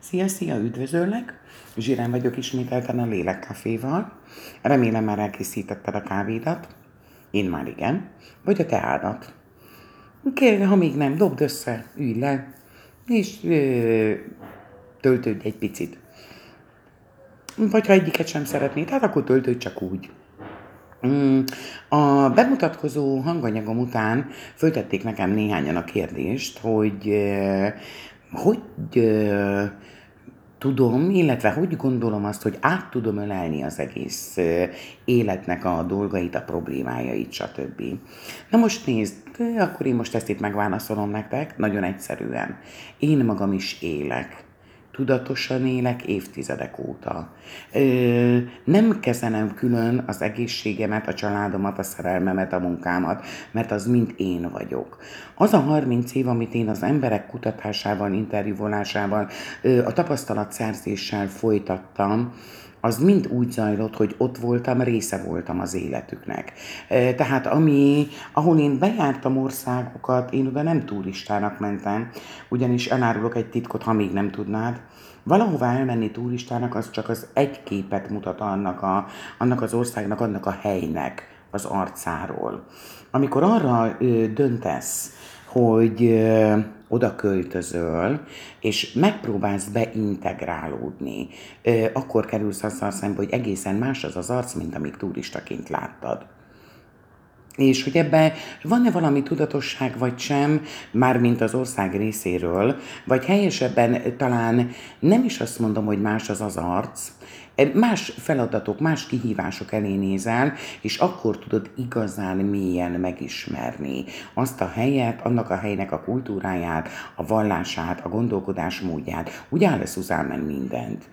Szia, szia, üdvözöllek! Zsirán vagyok ismételten a Lélekkaféval. Remélem már elkészítetted a kávédat. Én már igen. Vagy a teádat. Kérlek, ha még nem, dobd össze, ülj le, és ö, töltődj egy picit. Vagy ha egyiket sem szeretnéd, hát akkor töltődj csak úgy. Mm, a bemutatkozó hanganyagom után föltették nekem néhányan a kérdést, hogy hogy tudom, illetve hogy gondolom azt, hogy át tudom ölelni az egész életnek a dolgait, a problémájait, stb. Na most nézd, akkor én most ezt itt megválaszolom nektek, nagyon egyszerűen. Én magam is élek tudatosan élek évtizedek óta. Ö, nem kezenem külön az egészségemet, a családomat, a szerelmemet, a munkámat, mert az mind én vagyok. Az a 30 év, amit én az emberek kutatásával, interjúvolásával, a tapasztalatszerzéssel folytattam, az mind úgy zajlott, hogy ott voltam, része voltam az életüknek. Tehát ami, ahol én bejártam országokat, én oda nem turistának mentem, ugyanis elárulok egy titkot, ha még nem tudnád, Valahová elmenni turistának az csak az egy képet mutat annak, a, annak az országnak, annak a helynek az arcáról. Amikor arra ö, döntesz, hogy oda költözöl, és megpróbálsz beintegrálódni, akkor kerülsz azzal szembe, hogy egészen más az az arc, mint amit turistaként láttad. És hogy ebben van-e valami tudatosság vagy sem, mármint az ország részéről, vagy helyesebben talán nem is azt mondom, hogy más az az arc, más feladatok, más kihívások elé nézel, és akkor tudod igazán mélyen megismerni azt a helyet, annak a helynek a kultúráját, a vallását, a gondolkodásmódját. Úgy áll lesz mindent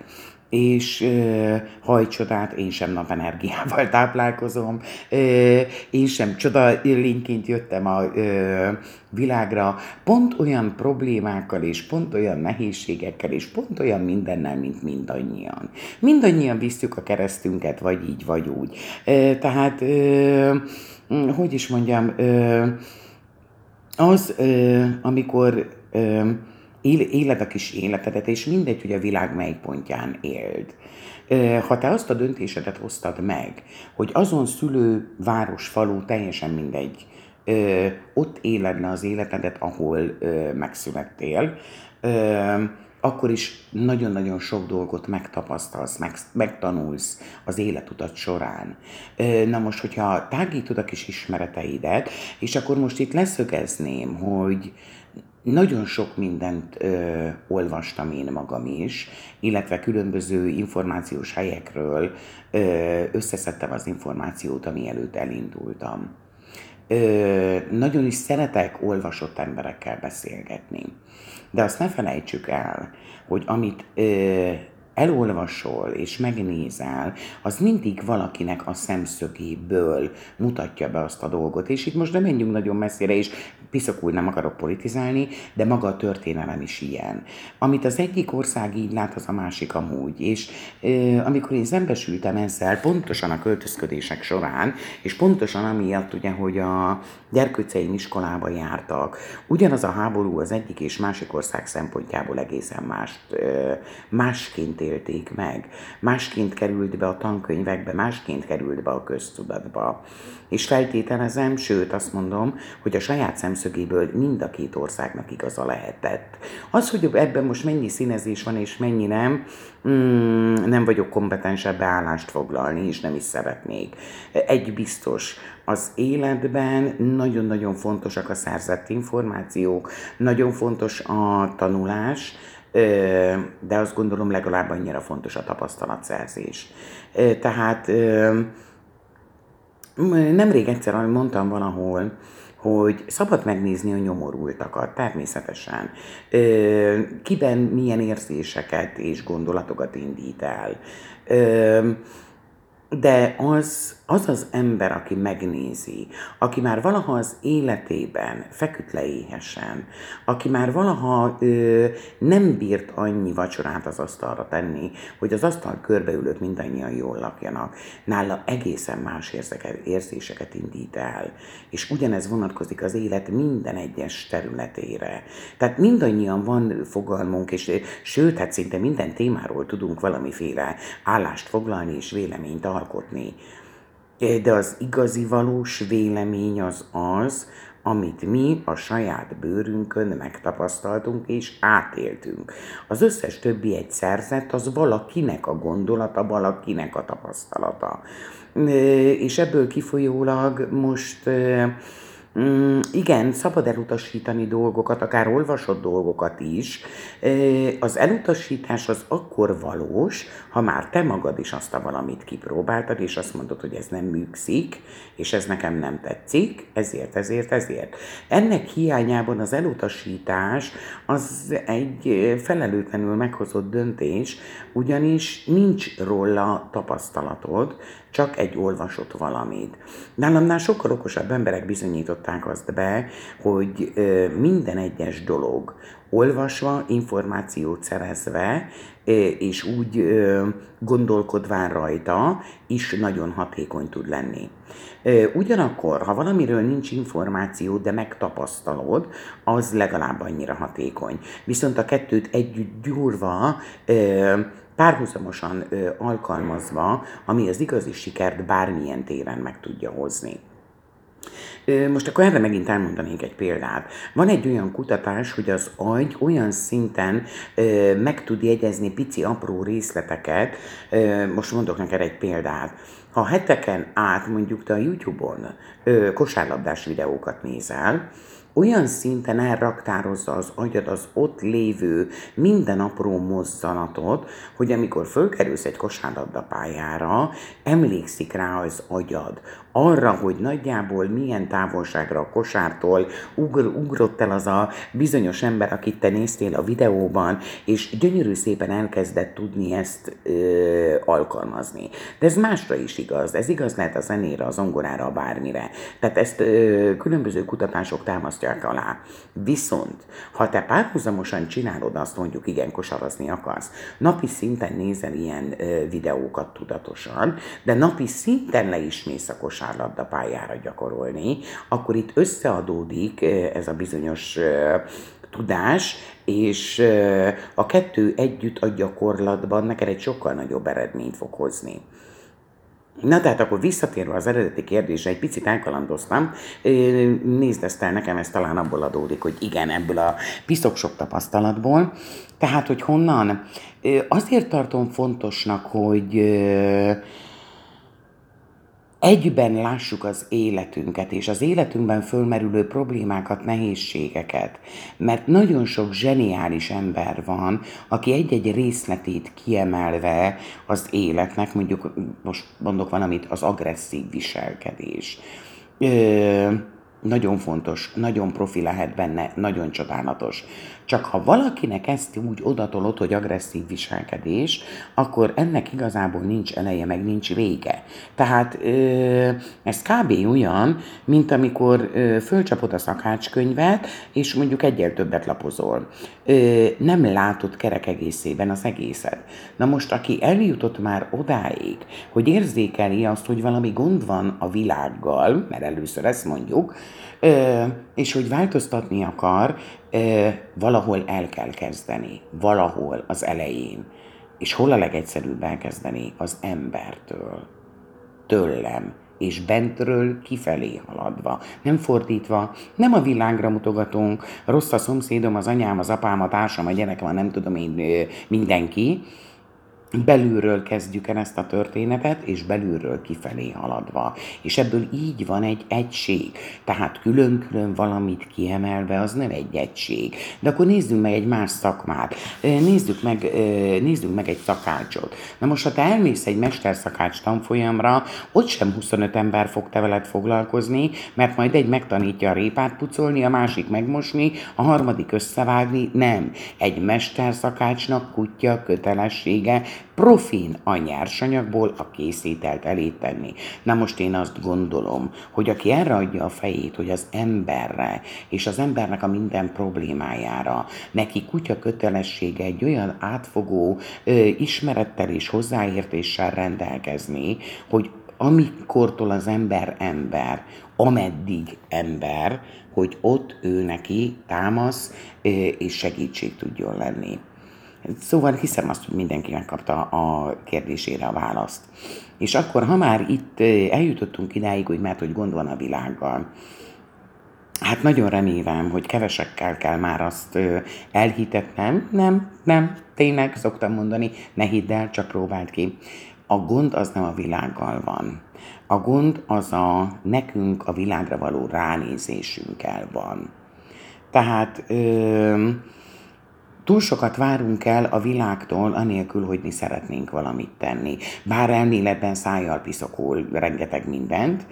és ö, hajcsodát, én sem napenergiával táplálkozom, ö, én sem csoda lényként jöttem a ö, világra, pont olyan problémákkal és pont olyan nehézségekkel és pont olyan mindennel, mint mindannyian. Mindannyian visztük a keresztünket, vagy így, vagy úgy. Ö, tehát, ö, hogy is mondjam, ö, az, ö, amikor ö, éled a kis életedet, és mindegy, hogy a világ mely pontján éld. Ha te azt a döntésedet hoztad meg, hogy azon szülő, város, falu, teljesen mindegy, ott éled le az életedet, ahol megszülettél, akkor is nagyon-nagyon sok dolgot megtapasztalsz, meg, megtanulsz az életutat során. Na most, hogyha tágítod a kis ismereteidet, és akkor most itt leszögezném, hogy nagyon sok mindent ö, olvastam én magam is, illetve különböző információs helyekről ö, összeszedtem az információt, ami előtt elindultam. Ö, nagyon is szeretek olvasott emberekkel beszélgetni. De azt ne felejtsük el, hogy amit ö, elolvasol és megnézel, az mindig valakinek a szemszögéből mutatja be azt a dolgot. És itt most nem menjünk nagyon messzire, és piszakul nem akarok politizálni, de maga a történelem is ilyen. Amit az egyik ország így lát, az a másik amúgy. És e, amikor én szembesültem ezzel, pontosan a költözködések során, és pontosan amiatt ugye, hogy a gyerkőceim iskolába jártak, ugyanaz a háború az egyik és másik ország szempontjából egészen mást, e, másként élték meg. Másként került be a tankönyvekbe, másként került be a köztudatba. És feltételezem, sőt azt mondom, hogy a saját szemszögéből mind a két országnak igaza lehetett. Az, hogy ebben most mennyi színezés van és mennyi nem, mm, nem vagyok kompetens ebbe állást foglalni, és nem is szeretnék. Egy biztos, az életben nagyon-nagyon fontosak a szerzett információk, nagyon fontos a tanulás, de azt gondolom legalább annyira fontos a tapasztalatszerzés. Tehát nemrég egyszer mondtam valahol, hogy szabad megnézni a nyomorultakat, természetesen. Kiben milyen érzéseket és gondolatokat indít el. De az, az az ember, aki megnézi, aki már valaha az életében feküdt le éhesen, aki már valaha ö, nem bírt annyi vacsorát az asztalra tenni, hogy az asztal körbeülők mindannyian jól lakjanak, nála egészen más érzeket, érzéseket indít el. És ugyanez vonatkozik az élet minden egyes területére. Tehát mindannyian van fogalmunk, és sőt, hát szinte minden témáról tudunk valamiféle állást foglalni és véleményt alkotni. De az igazi valós vélemény az az, amit mi a saját bőrünkön megtapasztaltunk és átéltünk. Az összes többi egy szerzet, az valakinek a gondolata, valakinek a tapasztalata. És ebből kifolyólag most Mm, igen, szabad elutasítani dolgokat, akár olvasott dolgokat is. Az elutasítás az akkor valós, ha már te magad is azt a valamit kipróbáltad, és azt mondod, hogy ez nem műkszik, és ez nekem nem tetszik, ezért, ezért, ezért. Ennek hiányában az elutasítás az egy felelőtlenül meghozott döntés, ugyanis nincs róla tapasztalatod, csak egy olvasott valamit. Nálamnál sokkal okosabb emberek bizonyították azt be, hogy minden egyes dolog olvasva, információt szerezve, és úgy gondolkodván rajta, is nagyon hatékony tud lenni. Ugyanakkor, ha valamiről nincs információ, de megtapasztalod, az legalább annyira hatékony. Viszont a kettőt együtt gyúrva párhuzamosan ö, alkalmazva, ami az igazi sikert bármilyen téren meg tudja hozni. Most akkor erre megint elmondanék egy példát. Van egy olyan kutatás, hogy az agy olyan szinten ö, meg tud jegyezni pici apró részleteket, ö, most mondok neked egy példát. Ha heteken át mondjuk te a YouTube-on ö, kosárlabdás videókat nézel, olyan szinten elraktározza az agyad az ott lévő minden apró mozzanatot, hogy amikor fölkerülsz egy kosárlabda pályára, emlékszik rá az agyad arra, hogy nagyjából milyen távolságra a kosártól ugr, ugrott el az a bizonyos ember, akit te néztél a videóban, és gyönyörű szépen elkezdett tudni ezt ö, alkalmazni. De ez másra is igaz. Ez igaz lehet a zenére, a zongorára, a bármire. Tehát ezt ö, különböző kutatások támasztják alá. Viszont, ha te párhuzamosan csinálod azt, mondjuk igen, kosarazni akarsz, napi szinten nézel ilyen ö, videókat tudatosan, de napi szinten le is mész a kosár kosárlabda pályára gyakorolni, akkor itt összeadódik ez a bizonyos tudás, és a kettő együtt a gyakorlatban neked egy sokkal nagyobb eredményt fog hozni. Na tehát akkor visszatérve az eredeti kérdésre, egy picit elkalandoztam, nézd ezt el, nekem ez talán abból adódik, hogy igen, ebből a piszok sok tapasztalatból. Tehát, hogy honnan? Azért tartom fontosnak, hogy egyben lássuk az életünket, és az életünkben fölmerülő problémákat, nehézségeket. Mert nagyon sok zseniális ember van, aki egy-egy részletét kiemelve az életnek, mondjuk most mondok valamit, az agresszív viselkedés. Ö, nagyon fontos, nagyon profi lehet benne, nagyon csodálatos. Csak ha valakinek ezt úgy odatolod, hogy agresszív viselkedés, akkor ennek igazából nincs eleje, meg nincs vége. Tehát ez kb. olyan, mint amikor fölcsapod a szakácskönyvet, és mondjuk egyel többet lapozol. Nem látod kerek egészében az egészet. Na most, aki eljutott már odáig, hogy érzékeli azt, hogy valami gond van a világgal, mert először ezt mondjuk, és hogy változtatni akar, valahol el kell kezdeni, valahol az elején. És hol a legegyszerűbb elkezdeni? Az embertől, tőlem, és bentről kifelé haladva. Nem fordítva, nem a világra mutogatunk, rossz a szomszédom, az anyám, az apám, a társam, a gyerekem, nem tudom én, mindenki, belülről kezdjük el ezt a történetet, és belülről kifelé haladva. És ebből így van egy egység. Tehát külön-külön valamit kiemelve, az nem egy egység. De akkor nézzünk meg egy más szakmát. Nézzük meg, nézzük meg egy szakácsot. Na most, ha te elmész egy mesterszakács tanfolyamra, ott sem 25 ember fog te veled foglalkozni, mert majd egy megtanítja a répát pucolni, a másik megmosni, a harmadik összevágni. Nem. Egy mesterszakácsnak kutya kötelessége profin a nyersanyagból a készítelt elé. Na most én azt gondolom, hogy aki erre adja a fejét, hogy az emberre és az embernek a minden problémájára neki kutya kötelessége egy olyan átfogó ö, ismerettel és hozzáértéssel rendelkezni, hogy amikortól az ember ember, ameddig ember, hogy ott ő neki támasz és segítség tudjon lenni. Szóval hiszem azt, hogy mindenki megkapta a kérdésére a választ. És akkor, ha már itt eljutottunk idáig, hogy mert hogy gond van a világgal, hát nagyon remélem, hogy kevesekkel kell már azt elhitetnem. Nem, nem, tényleg szoktam mondani, ne hidd el, csak próbáld ki. A gond az nem a világgal van. A gond az a nekünk a világra való ránézésünkkel van. Tehát ö, túl sokat várunk el a világtól, anélkül, hogy mi szeretnénk valamit tenni. Bár elméletben szájjal piszokul rengeteg mindent,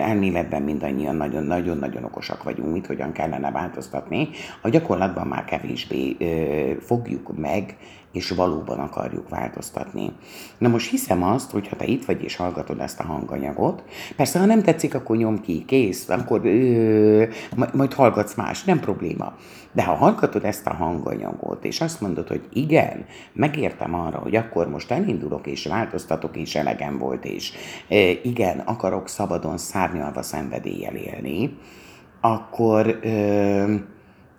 elméletben mindannyian nagyon-nagyon okosak vagyunk, mit hogyan kellene változtatni, a gyakorlatban már kevésbé fogjuk meg és valóban akarjuk változtatni. Na most hiszem azt, hogy ha te itt vagy és hallgatod ezt a hanganyagot, persze ha nem tetszik, akkor nyom ki, kész, akkor ö, majd hallgatsz más, nem probléma. De ha hallgatod ezt a hanganyagot, és azt mondod, hogy igen, megértem arra, hogy akkor most elindulok és változtatok, és elegem volt, és e, igen, akarok szabadon szárnyalva szenvedéllyel élni, akkor ö,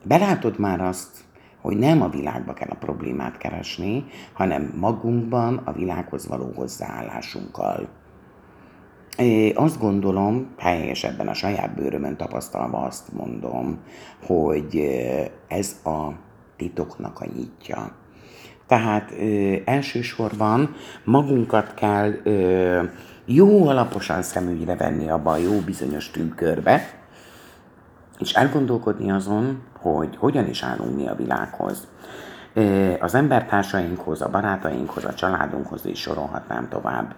belátod már azt, hogy nem a világba kell a problémát keresni, hanem magunkban a világhoz való hozzáállásunkkal. Én azt gondolom, helyesebben a saját bőrömön tapasztalva azt mondom, hogy ez a titoknak a nyitja. Tehát ö, elsősorban magunkat kell ö, jó alaposan szemügyre venni abba a jó bizonyos tünkörbe, és elgondolkodni azon, hogy hogyan is állunk mi a világhoz. Az embertársainkhoz, a barátainkhoz, a családunkhoz is sorolhatnám tovább.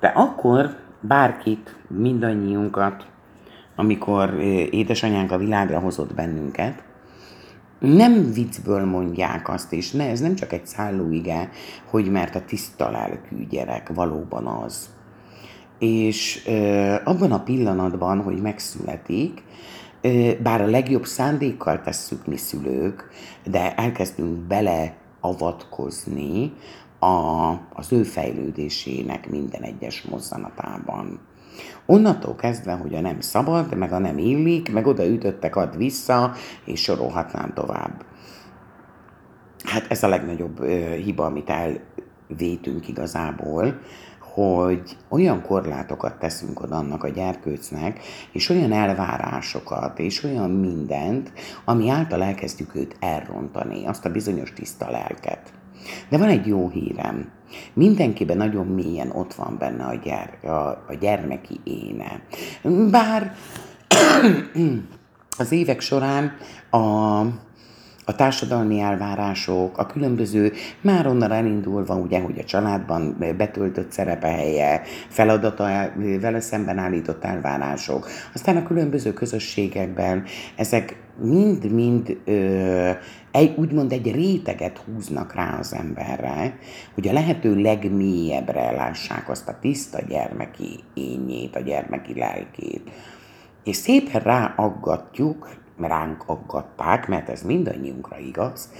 De akkor bárkit, mindannyiunkat, amikor édesanyánk a világra hozott bennünket, nem viccből mondják azt, és ne, ez nem csak egy szállóige, hogy mert a tiszta lelkű gyerek valóban az. És ö, abban a pillanatban, hogy megszületik, bár a legjobb szándékkal tesszük mi szülők, de elkezdünk beleavatkozni a, az ő fejlődésének minden egyes mozzanatában. Onnantól kezdve, hogy a nem szabad, meg a nem illik, meg oda ütöttek, ad vissza, és sorolhatnám tovább. Hát ez a legnagyobb ö, hiba, amit elvétünk igazából, hogy olyan korlátokat teszünk oda annak a gyerkőcnek, és olyan elvárásokat, és olyan mindent, ami által elkezdjük őt elrontani, azt a bizonyos tiszta lelket. De van egy jó hírem. Mindenkiben nagyon mélyen ott van benne a, gyere, a, a gyermeki éne. Bár az évek során a a társadalmi elvárások, a különböző, már onnan elindulva ugye, hogy a családban betöltött szerepehelye, feladata, vele szemben állított elvárások, aztán a különböző közösségekben ezek mind-mind egy, úgymond egy réteget húznak rá az emberre, hogy a lehető legmélyebbre lássák azt a tiszta gyermeki ényét, a gyermeki lelkét. És szépen ráaggatjuk, ránk aggatták, mert ez mindannyiunkra igaz,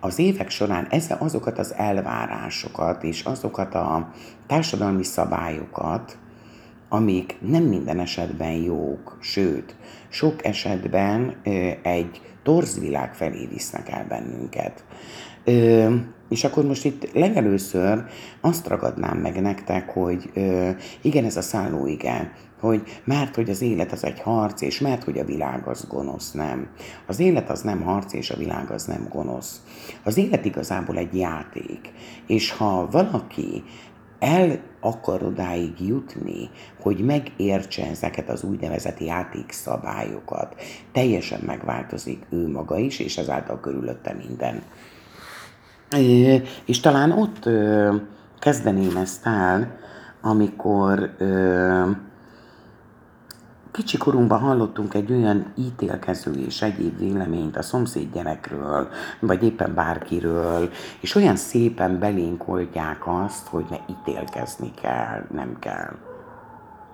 az évek során ez, azokat az elvárásokat és azokat a társadalmi szabályokat, amik nem minden esetben jók, sőt, sok esetben egy torzvilág felé visznek el bennünket. Ö, és akkor most itt legelőször azt ragadnám meg nektek, hogy ö, igen, ez a szálló igen, hogy mert hogy az élet az egy harc, és mert hogy a világ az gonosz, nem. Az élet az nem harc, és a világ az nem gonosz. Az élet igazából egy játék, és ha valaki el akar odáig jutni, hogy megértse ezeket az úgynevezett játékszabályokat, teljesen megváltozik ő maga is, és ezáltal körülötte minden. És talán ott kezdeném ezt el, amikor kicsi korunkban hallottunk egy olyan ítélkező és egyéb véleményt a szomszéd gyerekről, vagy éppen bárkiről, és olyan szépen belénk oldják azt, hogy ne ítélkezni kell, nem kell.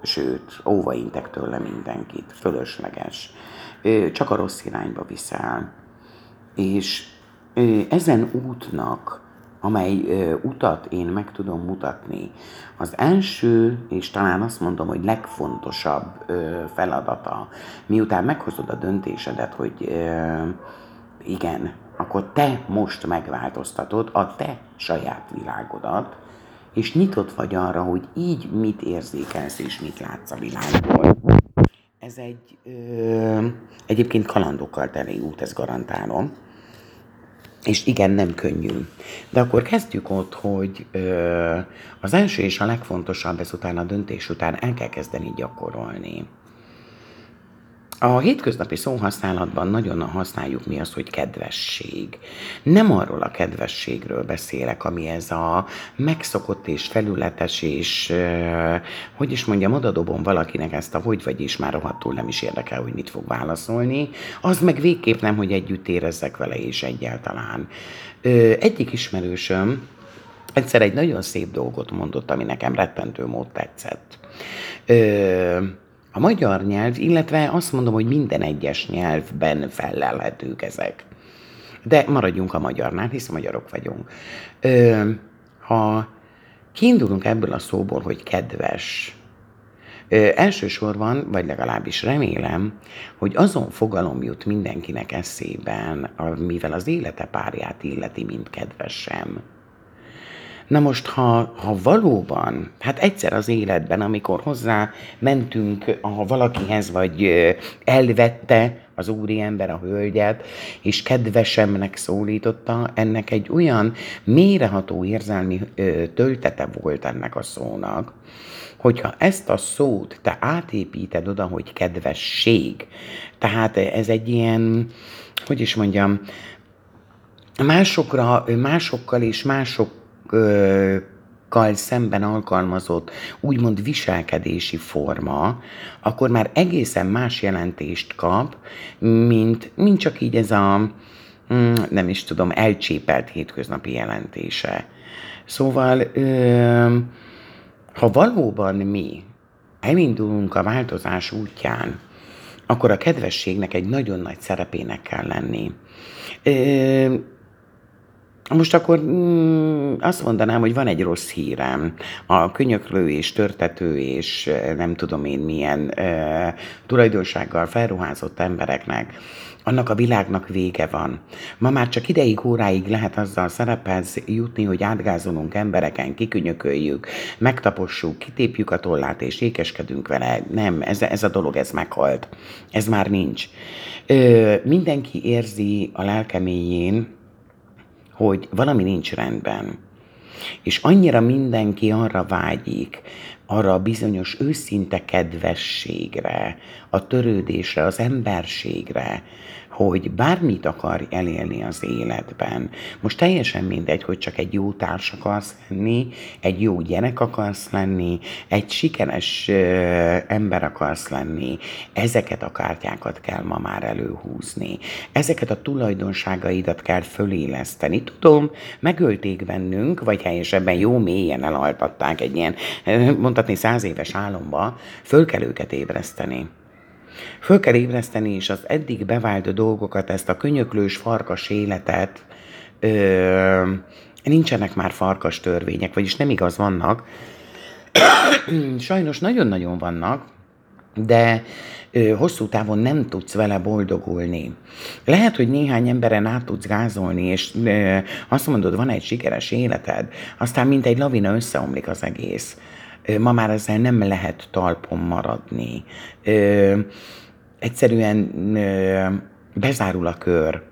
Sőt, óvaintek tőle mindenkit, fölösleges. Csak a rossz irányba viszel. És ezen útnak amely ö, utat én meg tudom mutatni. Az első, és talán azt mondom, hogy legfontosabb feladata, miután meghozod a döntésedet, hogy igen, akkor te most megváltoztatod a te saját világodat, és nyitott vagy arra, hogy így mit érzékelsz és mit látsz a világból. Ez egy ö, egyébként kalandokkal teli út, ezt garantálom és igen, nem könnyű. De akkor kezdjük ott, hogy ö, az első és a legfontosabb ezután a döntés után el kell kezdeni gyakorolni. A hétköznapi szóhasználatban nagyon használjuk mi azt, hogy kedvesség. Nem arról a kedvességről beszélek, ami ez a megszokott és felületes, és hogy is mondjam, odadobom valakinek ezt a hogy vagy is már rohadtul nem is érdekel, hogy mit fog válaszolni. Az meg végképp nem, hogy együtt érezzek vele is egyáltalán. Egyik ismerősöm egyszer egy nagyon szép dolgot mondott, ami nekem rettentő mód tetszett a magyar nyelv, illetve azt mondom, hogy minden egyes nyelvben fellelhetők ezek. De maradjunk a magyarnál, hisz magyarok vagyunk. Ö, ha kiindulunk ebből a szóból, hogy kedves, ö, elsősorban, vagy legalábbis remélem, hogy azon fogalom jut mindenkinek eszében, mivel az élete párját illeti, mint kedvesem Na most, ha, ha valóban, hát egyszer az életben, amikor hozzá mentünk a valakihez, vagy elvette az úriember a hölgyet, és kedvesemnek szólította, ennek egy olyan méreható érzelmi töltete volt ennek a szónak, hogyha ezt a szót te átépíted oda, hogy kedvesség, tehát ez egy ilyen, hogy is mondjam, másokra, másokkal és mások kal szemben alkalmazott úgymond viselkedési forma, akkor már egészen más jelentést kap, mint, mint csak így ez a, mm, nem is tudom, elcsépelt hétköznapi jelentése. Szóval, ha valóban mi elindulunk a változás útján, akkor a kedvességnek egy nagyon nagy szerepének kell lenni. Most akkor mm, azt mondanám, hogy van egy rossz hírem. A könyöklő és törtető és eh, nem tudom én milyen e, tulajdonsággal felruházott embereknek, annak a világnak vége van. Ma már csak ideig, óráig lehet azzal szerephez jutni, hogy átgázolunk embereken, kikönyököljük, megtapossuk, kitépjük a tollát és ékeskedünk vele. Nem, ez, ez a dolog, ez meghalt. Ez már nincs. Ö, mindenki érzi a lelkeméjén, hogy valami nincs rendben. És annyira mindenki arra vágyik, arra a bizonyos őszinte kedvességre, a törődésre, az emberségre, hogy bármit akar elélni az életben. Most teljesen mindegy, hogy csak egy jó társ akarsz lenni, egy jó gyerek akarsz lenni, egy sikeres ö, ember akarsz lenni. Ezeket a kártyákat kell ma már előhúzni. Ezeket a tulajdonságaidat kell föléleszteni. Tudom, megölték bennünk, vagy helyesebben jó mélyen elaltatták egy ilyen, mondhatni száz éves álomba, föl kell őket ébreszteni. Föl kell ébreszteni is az eddig bevált dolgokat, ezt a könyöklős farkas életet, ö, nincsenek már farkas törvények, vagyis nem igaz vannak. Sajnos nagyon-nagyon vannak, de ö, hosszú távon nem tudsz vele boldogulni. Lehet, hogy néhány emberen át tudsz gázolni, és ö, azt mondod, van egy sikeres életed, aztán mint egy lavina összeomlik az egész. Ma már ezzel nem lehet talpon maradni. Ö, egyszerűen ö, bezárul a kör.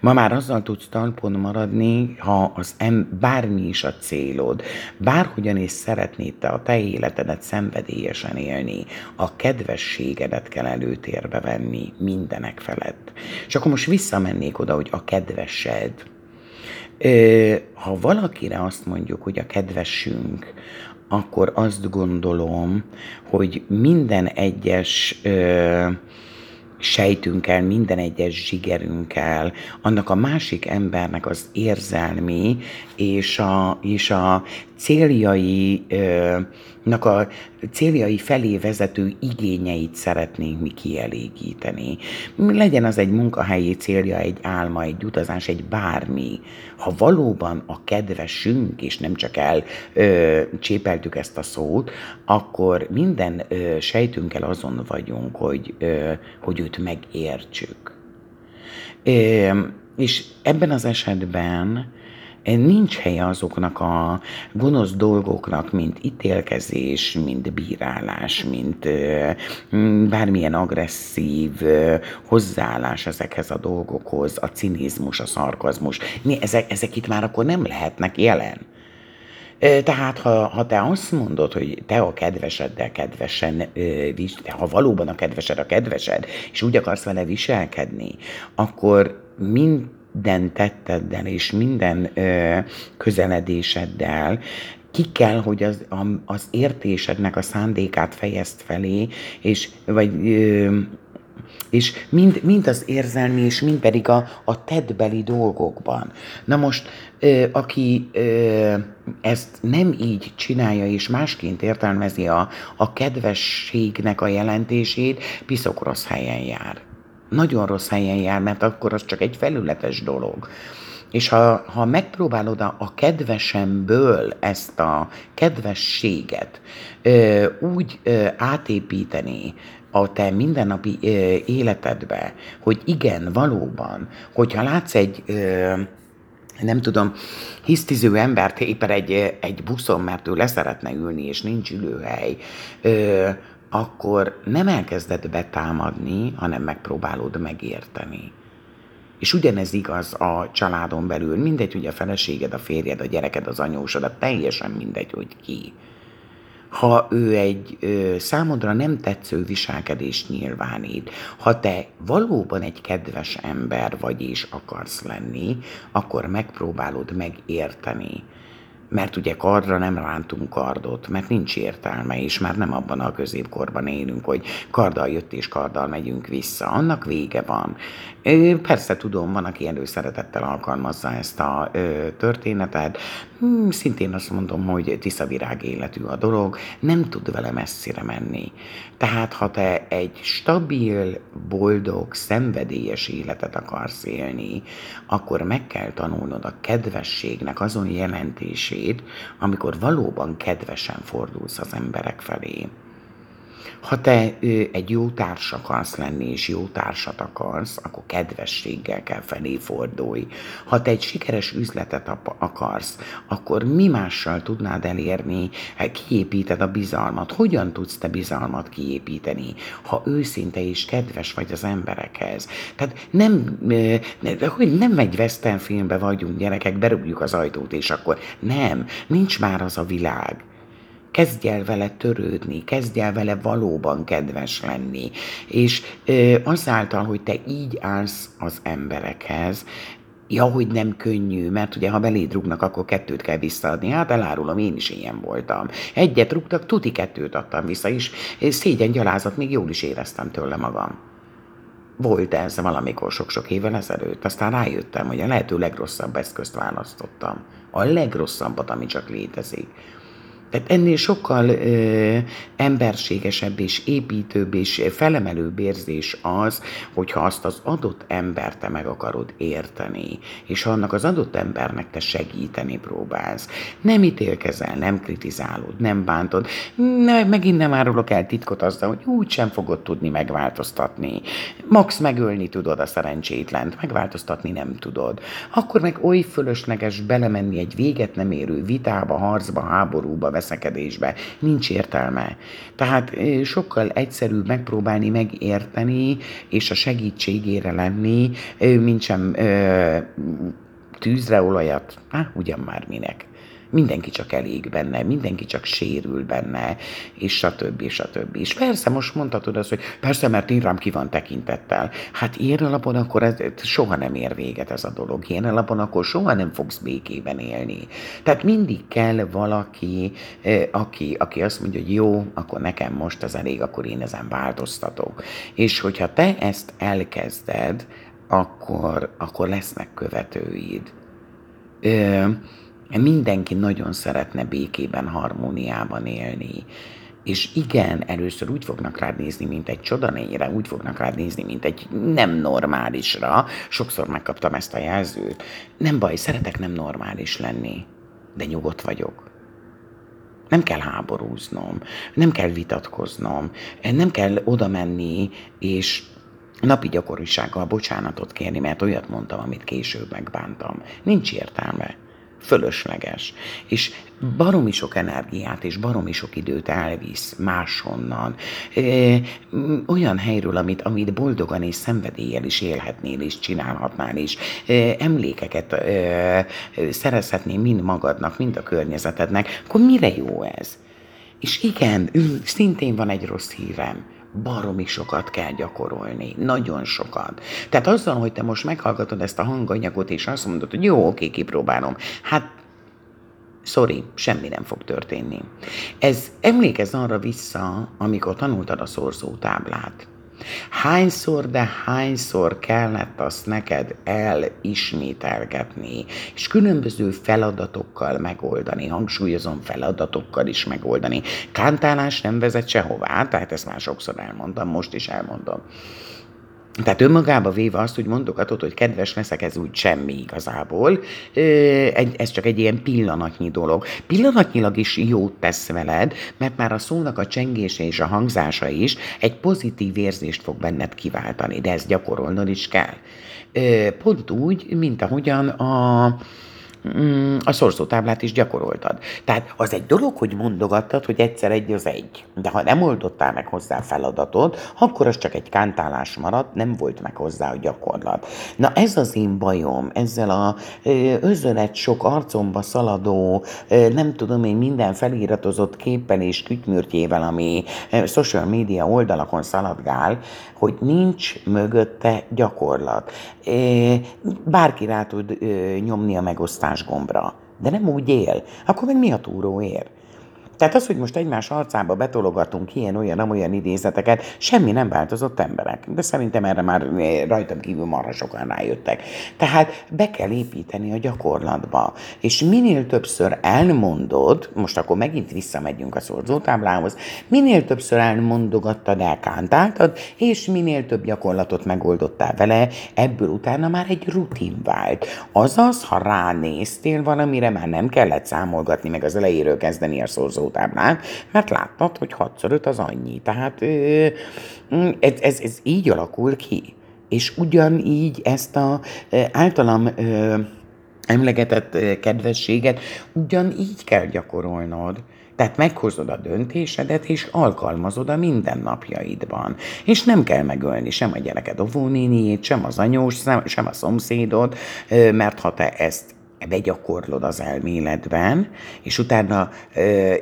Ma már azzal tudsz talpon maradni, ha az em, bármi is a célod, bárhogyan is szeretnéd te a te életedet szenvedélyesen élni, a kedvességedet kell előtérbe venni mindenek felett. És akkor most visszamennék oda, hogy a kedvesed. Ha valakire azt mondjuk, hogy a kedvesünk, akkor azt gondolom, hogy minden egyes ö, sejtünkkel, minden egyes zsigerünkkel, annak a másik embernek az érzelmi és a, és a céljai nak a céljai felé vezető igényeit szeretnénk mi kielégíteni. Legyen az egy munkahelyi célja, egy álma, egy utazás, egy bármi. Ha valóban a kedvesünk, és nem csak el ö, csépeltük ezt a szót, akkor minden ö, sejtünkkel azon vagyunk, hogy, ö, hogy őt megértsük. Ö, és ebben az esetben nincs helye azoknak a gonosz dolgoknak, mint ítélkezés, mint bírálás, mint bármilyen agresszív hozzáállás ezekhez a dolgokhoz, a cinizmus, a szarkazmus. Ezek, ezek itt már akkor nem lehetnek jelen. Tehát, ha, ha te azt mondod, hogy te a kedveseddel kedvesen, ha valóban a kedvesed a kedvesed, és úgy akarsz vele viselkedni, akkor mind minden tetteddel és minden ö, közeledéseddel ki kell, hogy az, az értésednek a szándékát fejezt felé, és, vagy, ö, és mind, mind az érzelmi, és mind pedig a, a tettbeli dolgokban. Na most, ö, aki ö, ezt nem így csinálja, és másként értelmezi a, a kedvességnek a jelentését, piszok rossz helyen jár nagyon rossz helyen jár, mert akkor az csak egy felületes dolog. És ha, ha megpróbálod a, a kedvesemből ezt a kedvességet ö, úgy ö, átépíteni a te mindennapi ö, életedbe, hogy igen, valóban, hogyha látsz egy ö, nem tudom, hisztiző embert éppen egy, egy buszon, mert ő leszeretne ülni, és nincs ülőhely, ö, akkor nem elkezded betámadni, hanem megpróbálod megérteni. És ugyanez igaz a családon belül. Mindegy, hogy a feleséged, a férjed, a gyereked, az anyósod, teljesen mindegy, hogy ki. Ha ő egy ö, számodra nem tetsző viselkedést nyilvánít, ha te valóban egy kedves ember vagy és akarsz lenni, akkor megpróbálod megérteni mert ugye kardra nem rántunk kardot, mert nincs értelme, és már nem abban a középkorban élünk, hogy karddal jött és karddal megyünk vissza. Annak vége van. Persze tudom, van, aki előszeretettel alkalmazza ezt a történetet. Hmm, szintén azt mondom, hogy tiszavirág életű a dolog, nem tud vele messzire menni. Tehát, ha te egy stabil, boldog, szenvedélyes életet akarsz élni, akkor meg kell tanulnod a kedvességnek azon jelentését, amikor valóban kedvesen fordulsz az emberek felé. Ha te egy jó társ akarsz lenni, és jó társat akarsz, akkor kedvességgel kell felé fordulj. Ha te egy sikeres üzletet akarsz, akkor mi mással tudnád elérni, hát kiépíted a bizalmat. Hogyan tudsz te bizalmat kiépíteni, ha őszinte és kedves vagy az emberekhez? Tehát nem, hogy nem egy western filmbe vagyunk, gyerekek, berúgjuk az ajtót, és akkor nem, nincs már az a világ. Kezdj el vele törődni, kezdj el vele valóban kedves lenni. És ö, azáltal, hogy te így állsz az emberekhez, Ja, hogy nem könnyű, mert ugye ha beléd rúgnak, akkor kettőt kell visszaadni. Hát elárulom, én is ilyen voltam. Egyet rúgtak, tuti kettőt adtam vissza, és szégyen gyalázat, még jól is éreztem tőle magam. Volt ez valamikor sok-sok évvel ezelőtt. Aztán rájöttem, hogy a lehető legrosszabb eszközt választottam. A legrosszabbat, ami csak létezik. Tehát ennél sokkal ö, emberségesebb és építőbb és felemelőbb érzés az, hogyha azt az adott embert te meg akarod érteni, és annak az adott embernek te segíteni próbálsz. Nem ítélkezel, nem kritizálod, nem bántod, ne, megint nem árulok el titkot azzal, hogy úgy sem fogod tudni megváltoztatni. Max megölni tudod a szerencsétlent, megváltoztatni nem tudod. Akkor meg oly fölösleges belemenni egy véget nem érő vitába, harcba, háborúba, veszekedésbe. Nincs értelme. Tehát sokkal egyszerűbb megpróbálni megérteni, és a segítségére lenni, mint sem tűzre olajat, hát ugyan már minek mindenki csak elég benne, mindenki csak sérül benne, és stb. stb. És persze most mondhatod azt, hogy persze, mert én rám ki van tekintettel. Hát ilyen alapon akkor ez, soha nem ér véget ez a dolog. Ilyen alapon akkor soha nem fogsz békében élni. Tehát mindig kell valaki, aki, aki azt mondja, hogy jó, akkor nekem most az elég, akkor én ezen változtatok. És hogyha te ezt elkezded, akkor, akkor lesznek követőid. Ö, Mindenki nagyon szeretne békében, harmóniában élni. És igen, először úgy fognak rád nézni, mint egy csodanényre, úgy fognak rád nézni, mint egy nem normálisra. Sokszor megkaptam ezt a jelzőt. Nem baj, szeretek nem normális lenni, de nyugodt vagyok. Nem kell háborúznom, nem kell vitatkoznom, nem kell oda menni és napi gyakorisággal bocsánatot kérni, mert olyat mondtam, amit később megbántam. Nincs értelme fölösleges. És baromi sok energiát és baromi sok időt elvisz máshonnan. E, olyan helyről, amit, amit boldogan és szenvedéllyel is élhetnél és csinálhatnál is. E, emlékeket e, szerezhetnél mind magadnak, mind a környezetednek. Akkor mire jó ez? És igen, szintén van egy rossz hírem baromi sokat kell gyakorolni. Nagyon sokat. Tehát azzal, hogy te most meghallgatod ezt a hanganyagot, és azt mondod, hogy jó, oké, kipróbálom. Hát sorry, semmi nem fog történni. Ez emlékez arra vissza, amikor tanultad a szorzótáblát. Hányszor, de hányszor kellett azt neked elismételgetni, és különböző feladatokkal megoldani, hangsúlyozom feladatokkal is megoldani. Kántálás nem vezet sehová, tehát ezt már sokszor elmondtam, most is elmondom. Tehát önmagába véve azt, hogy mondogatod, hogy kedves leszek, ez úgy semmi igazából. Ez csak egy ilyen pillanatnyi dolog. Pillanatnyilag is jót tesz veled, mert már a szónak a csengése és a hangzása is egy pozitív érzést fog benned kiváltani, de ezt gyakorolnod is kell. Pont úgy, mint ahogyan a a szorzótáblát is gyakoroltad. Tehát az egy dolog, hogy mondogattad, hogy egyszer egy az egy. De ha nem oldottál meg hozzá feladatot, akkor az csak egy kántálás maradt, nem volt meg hozzá a gyakorlat. Na ez az én bajom, ezzel a özönet sok arcomba szaladó, nem tudom én minden feliratozott képpel és kütymürtjével, ami social media oldalakon szaladgál, hogy nincs mögötte gyakorlat. Bárki rá tud nyomni a megosztás gombra, de nem úgy él. Akkor meg mi a túró ér? Tehát az, hogy most egymás arcába betologatunk ilyen, olyan, olyan idézeteket, semmi nem változott emberek. De szerintem erre már rajtam kívül marha sokan rájöttek. Tehát be kell építeni a gyakorlatba. És minél többször elmondod, most akkor megint visszamegyünk a szorzótáblához, minél többször elmondogattad, elkántáltad, és minél több gyakorlatot megoldottál vele, ebből utána már egy rutin vált. Azaz, ha ránéztél valamire, már nem kellett számolgatni, meg az elejéről kezdeni a szorzó szavazótáblán, mert láttad, hogy 6 5 az annyi. Tehát ez, ez, ez így alakul ki. És ugyanígy ezt a általam emlegetett kedvességet ugyanígy kell gyakorolnod. Tehát meghozod a döntésedet, és alkalmazod a mindennapjaidban. És nem kell megölni sem a gyereked óvónéniét, sem az anyós, sem a szomszédot, mert ha te ezt begyakorlod az elméletben, és utána,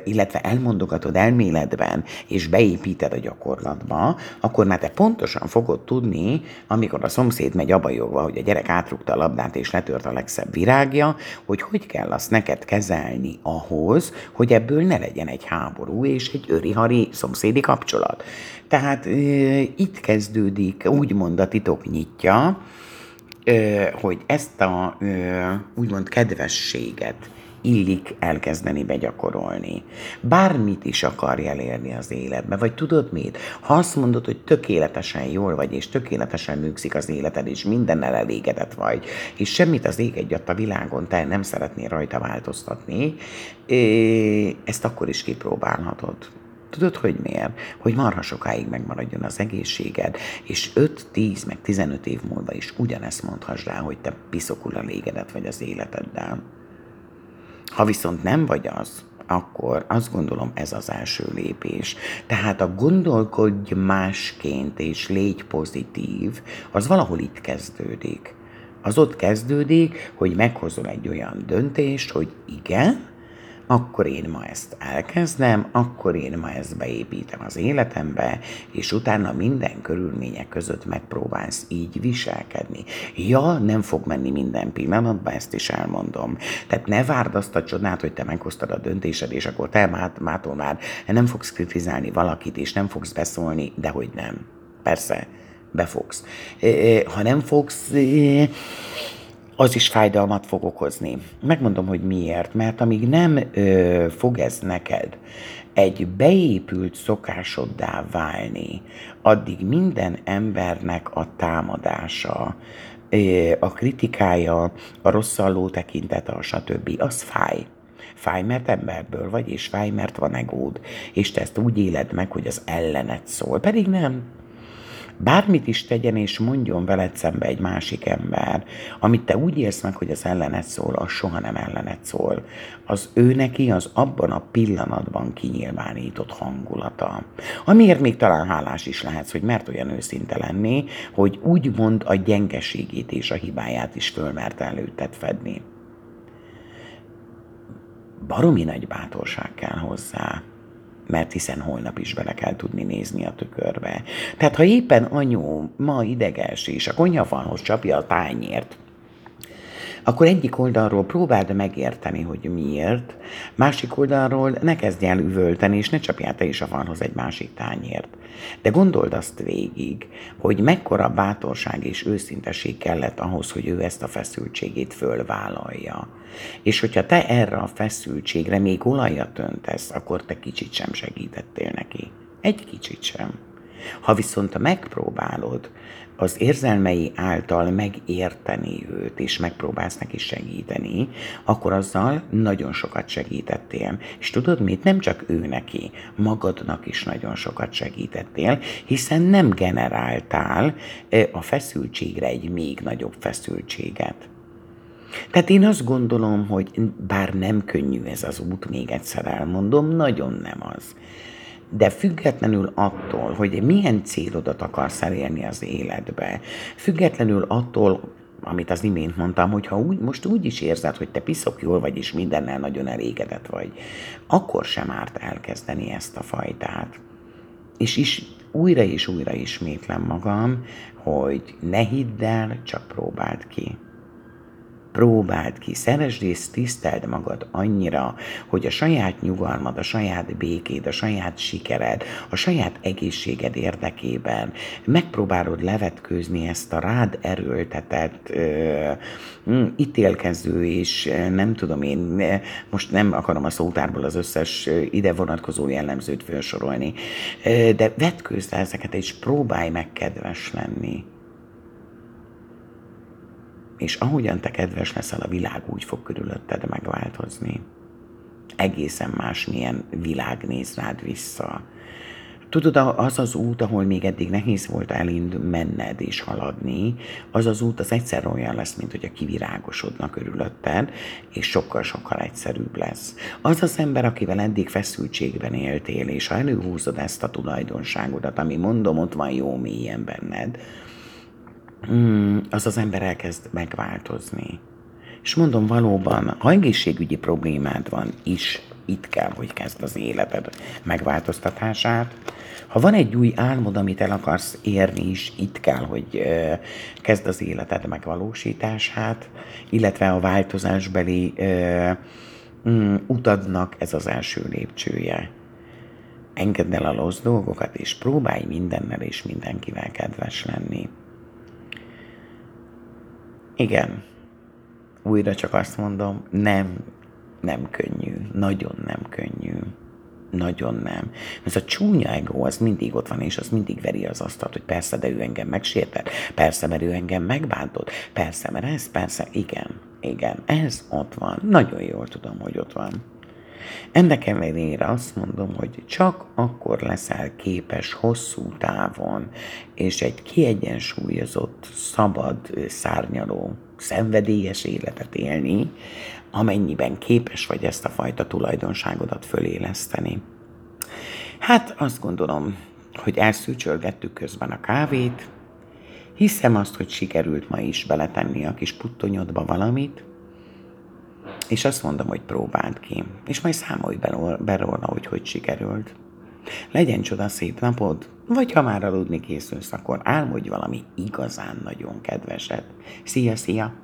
illetve elmondogatod elméletben, és beépíted a gyakorlatba, akkor már te pontosan fogod tudni, amikor a szomszéd megy abajogva, hogy a gyerek átrúgta a labdát és letört a legszebb virágja, hogy hogy kell azt neked kezelni ahhoz, hogy ebből ne legyen egy háború és egy öri-hari szomszédi kapcsolat. Tehát itt kezdődik úgymond a titok nyitja, hogy ezt a úgymond kedvességet illik elkezdeni begyakorolni. Bármit is akarj elérni az életbe, vagy tudod mit? Ha azt mondod, hogy tökéletesen jól vagy, és tökéletesen működik az életed, és mindennel elégedett vagy, és semmit az ég egyat a világon te nem szeretnél rajta változtatni, ezt akkor is kipróbálhatod. Tudod, hogy miért? Hogy marha sokáig megmaradjon az egészséged, és 5-10, meg 15 év múlva is ugyanezt mondhass rá, hogy te piszokul elégedett vagy az életeddel. Ha viszont nem vagy az, akkor azt gondolom ez az első lépés. Tehát a gondolkodj másként és légy pozitív, az valahol itt kezdődik. Az ott kezdődik, hogy meghozol egy olyan döntést, hogy igen, akkor én ma ezt elkezdem, akkor én ma ezt beépítem az életembe, és utána minden körülmények között megpróbálsz így viselkedni. Ja, nem fog menni minden pillanatban, ezt is elmondom. Tehát ne várd azt a csodát, hogy te meghoztad a döntésed, és akkor te mát, mától már nem fogsz kritizálni valakit, és nem fogsz beszólni, de hogy nem. Persze, befogsz. Ha nem fogsz az is fájdalmat fog okozni. Megmondom, hogy miért. Mert amíg nem ö, fog ez neked egy beépült szokásoddá válni, addig minden embernek a támadása, a kritikája, a rosszalló tekintete, a stb. az fáj. Fáj, mert emberből vagy, és fáj, mert van egód. És te ezt úgy éled meg, hogy az ellenet szól. Pedig nem. Bármit is tegyen és mondjon veled szembe egy másik ember, amit te úgy élsz meg, hogy az ellenet szól, az soha nem ellenet szól. Az ő neki az abban a pillanatban kinyilvánított hangulata. Amiért még talán hálás is lehetsz, hogy mert olyan őszinte lenni, hogy úgy mond a gyengeségét és a hibáját is fölmert előtted fedni. Baromi nagy bátorság kell hozzá mert hiszen holnap is bele kell tudni nézni a tükörbe. Tehát ha éppen anyu ma ideges és a konyhafalhoz csapja a tányért, akkor egyik oldalról próbáld megérteni, hogy miért, másik oldalról ne kezdj el üvölteni, és ne csapjál te is a falhoz egy másik tányért. De gondold azt végig, hogy mekkora bátorság és őszinteség kellett ahhoz, hogy ő ezt a feszültségét fölvállalja. És hogyha te erre a feszültségre még olajat öntesz, akkor te kicsit sem segítettél neki. Egy kicsit sem. Ha viszont megpróbálod az érzelmei által megérteni őt, és megpróbálsz neki segíteni, akkor azzal nagyon sokat segítettél. És tudod mit? Nem csak ő neki, magadnak is nagyon sokat segítettél, hiszen nem generáltál a feszültségre egy még nagyobb feszültséget. Tehát én azt gondolom, hogy bár nem könnyű ez az út, még egyszer elmondom, nagyon nem az de függetlenül attól, hogy milyen célodat akarsz elérni az életbe, függetlenül attól, amit az imént mondtam, hogy ha úgy, most úgy is érzed, hogy te piszok jól vagy, és mindennel nagyon elégedett vagy, akkor sem árt elkezdeni ezt a fajtát. És is újra és újra ismétlem magam, hogy ne hidd el, csak próbáld ki próbáld ki, szeresd és tiszteld magad annyira, hogy a saját nyugalmad, a saját békéd, a saját sikered, a saját egészséged érdekében megpróbálod levetkőzni ezt a rád erőltetett, ö, mm, ítélkező és nem tudom én, most nem akarom a szótárból az összes ide vonatkozó jellemzőt felsorolni, de vetkőzd ezeket, és próbálj meg kedves lenni és ahogyan te kedves leszel, a világ úgy fog körülötted megváltozni. Egészen más milyen világ néz rád vissza. Tudod, az az út, ahol még eddig nehéz volt elind menned és haladni, az az út az egyszer olyan lesz, mint hogy a kivirágosodnak körülötted, és sokkal-sokkal egyszerűbb lesz. Az az ember, akivel eddig feszültségben éltél, és ha előhúzod ezt a tulajdonságodat, ami mondom, ott van jó mélyen benned, az az ember elkezd megváltozni. És mondom, valóban, ha egészségügyi problémád van is, itt kell, hogy kezd az életed megváltoztatását. Ha van egy új álmod, amit el akarsz érni is, itt kell, hogy kezd az életed megvalósítását, illetve a változásbeli mm, utadnak ez az első lépcsője. Engedd el a rossz dolgokat, és próbálj mindennel és mindenkivel kedves lenni. Igen. Újra csak azt mondom, nem, nem könnyű. Nagyon nem könnyű. Nagyon nem. Ez a csúnya ego, az mindig ott van, és az mindig veri az asztalt, hogy persze, de ő engem megsértett, persze, mert ő engem megbántott, persze, mert ez, persze, igen, igen, ez ott van. Nagyon jól tudom, hogy ott van. Ennek ellenére azt mondom, hogy csak akkor leszel képes hosszú távon, és egy kiegyensúlyozott, szabad, szárnyaló, szenvedélyes életet élni, amennyiben képes vagy ezt a fajta tulajdonságodat föléleszteni. Hát azt gondolom, hogy elszűcsölgettük közben a kávét, Hiszem azt, hogy sikerült ma is beletenni a kis puttonyodba valamit, és azt mondom, hogy próbáld ki, és majd számolj be róla, hogy hogy sikerült. Legyen csoda szép napod, vagy ha már aludni készülsz, akkor álmodj valami igazán nagyon kedveset. Szia, szia!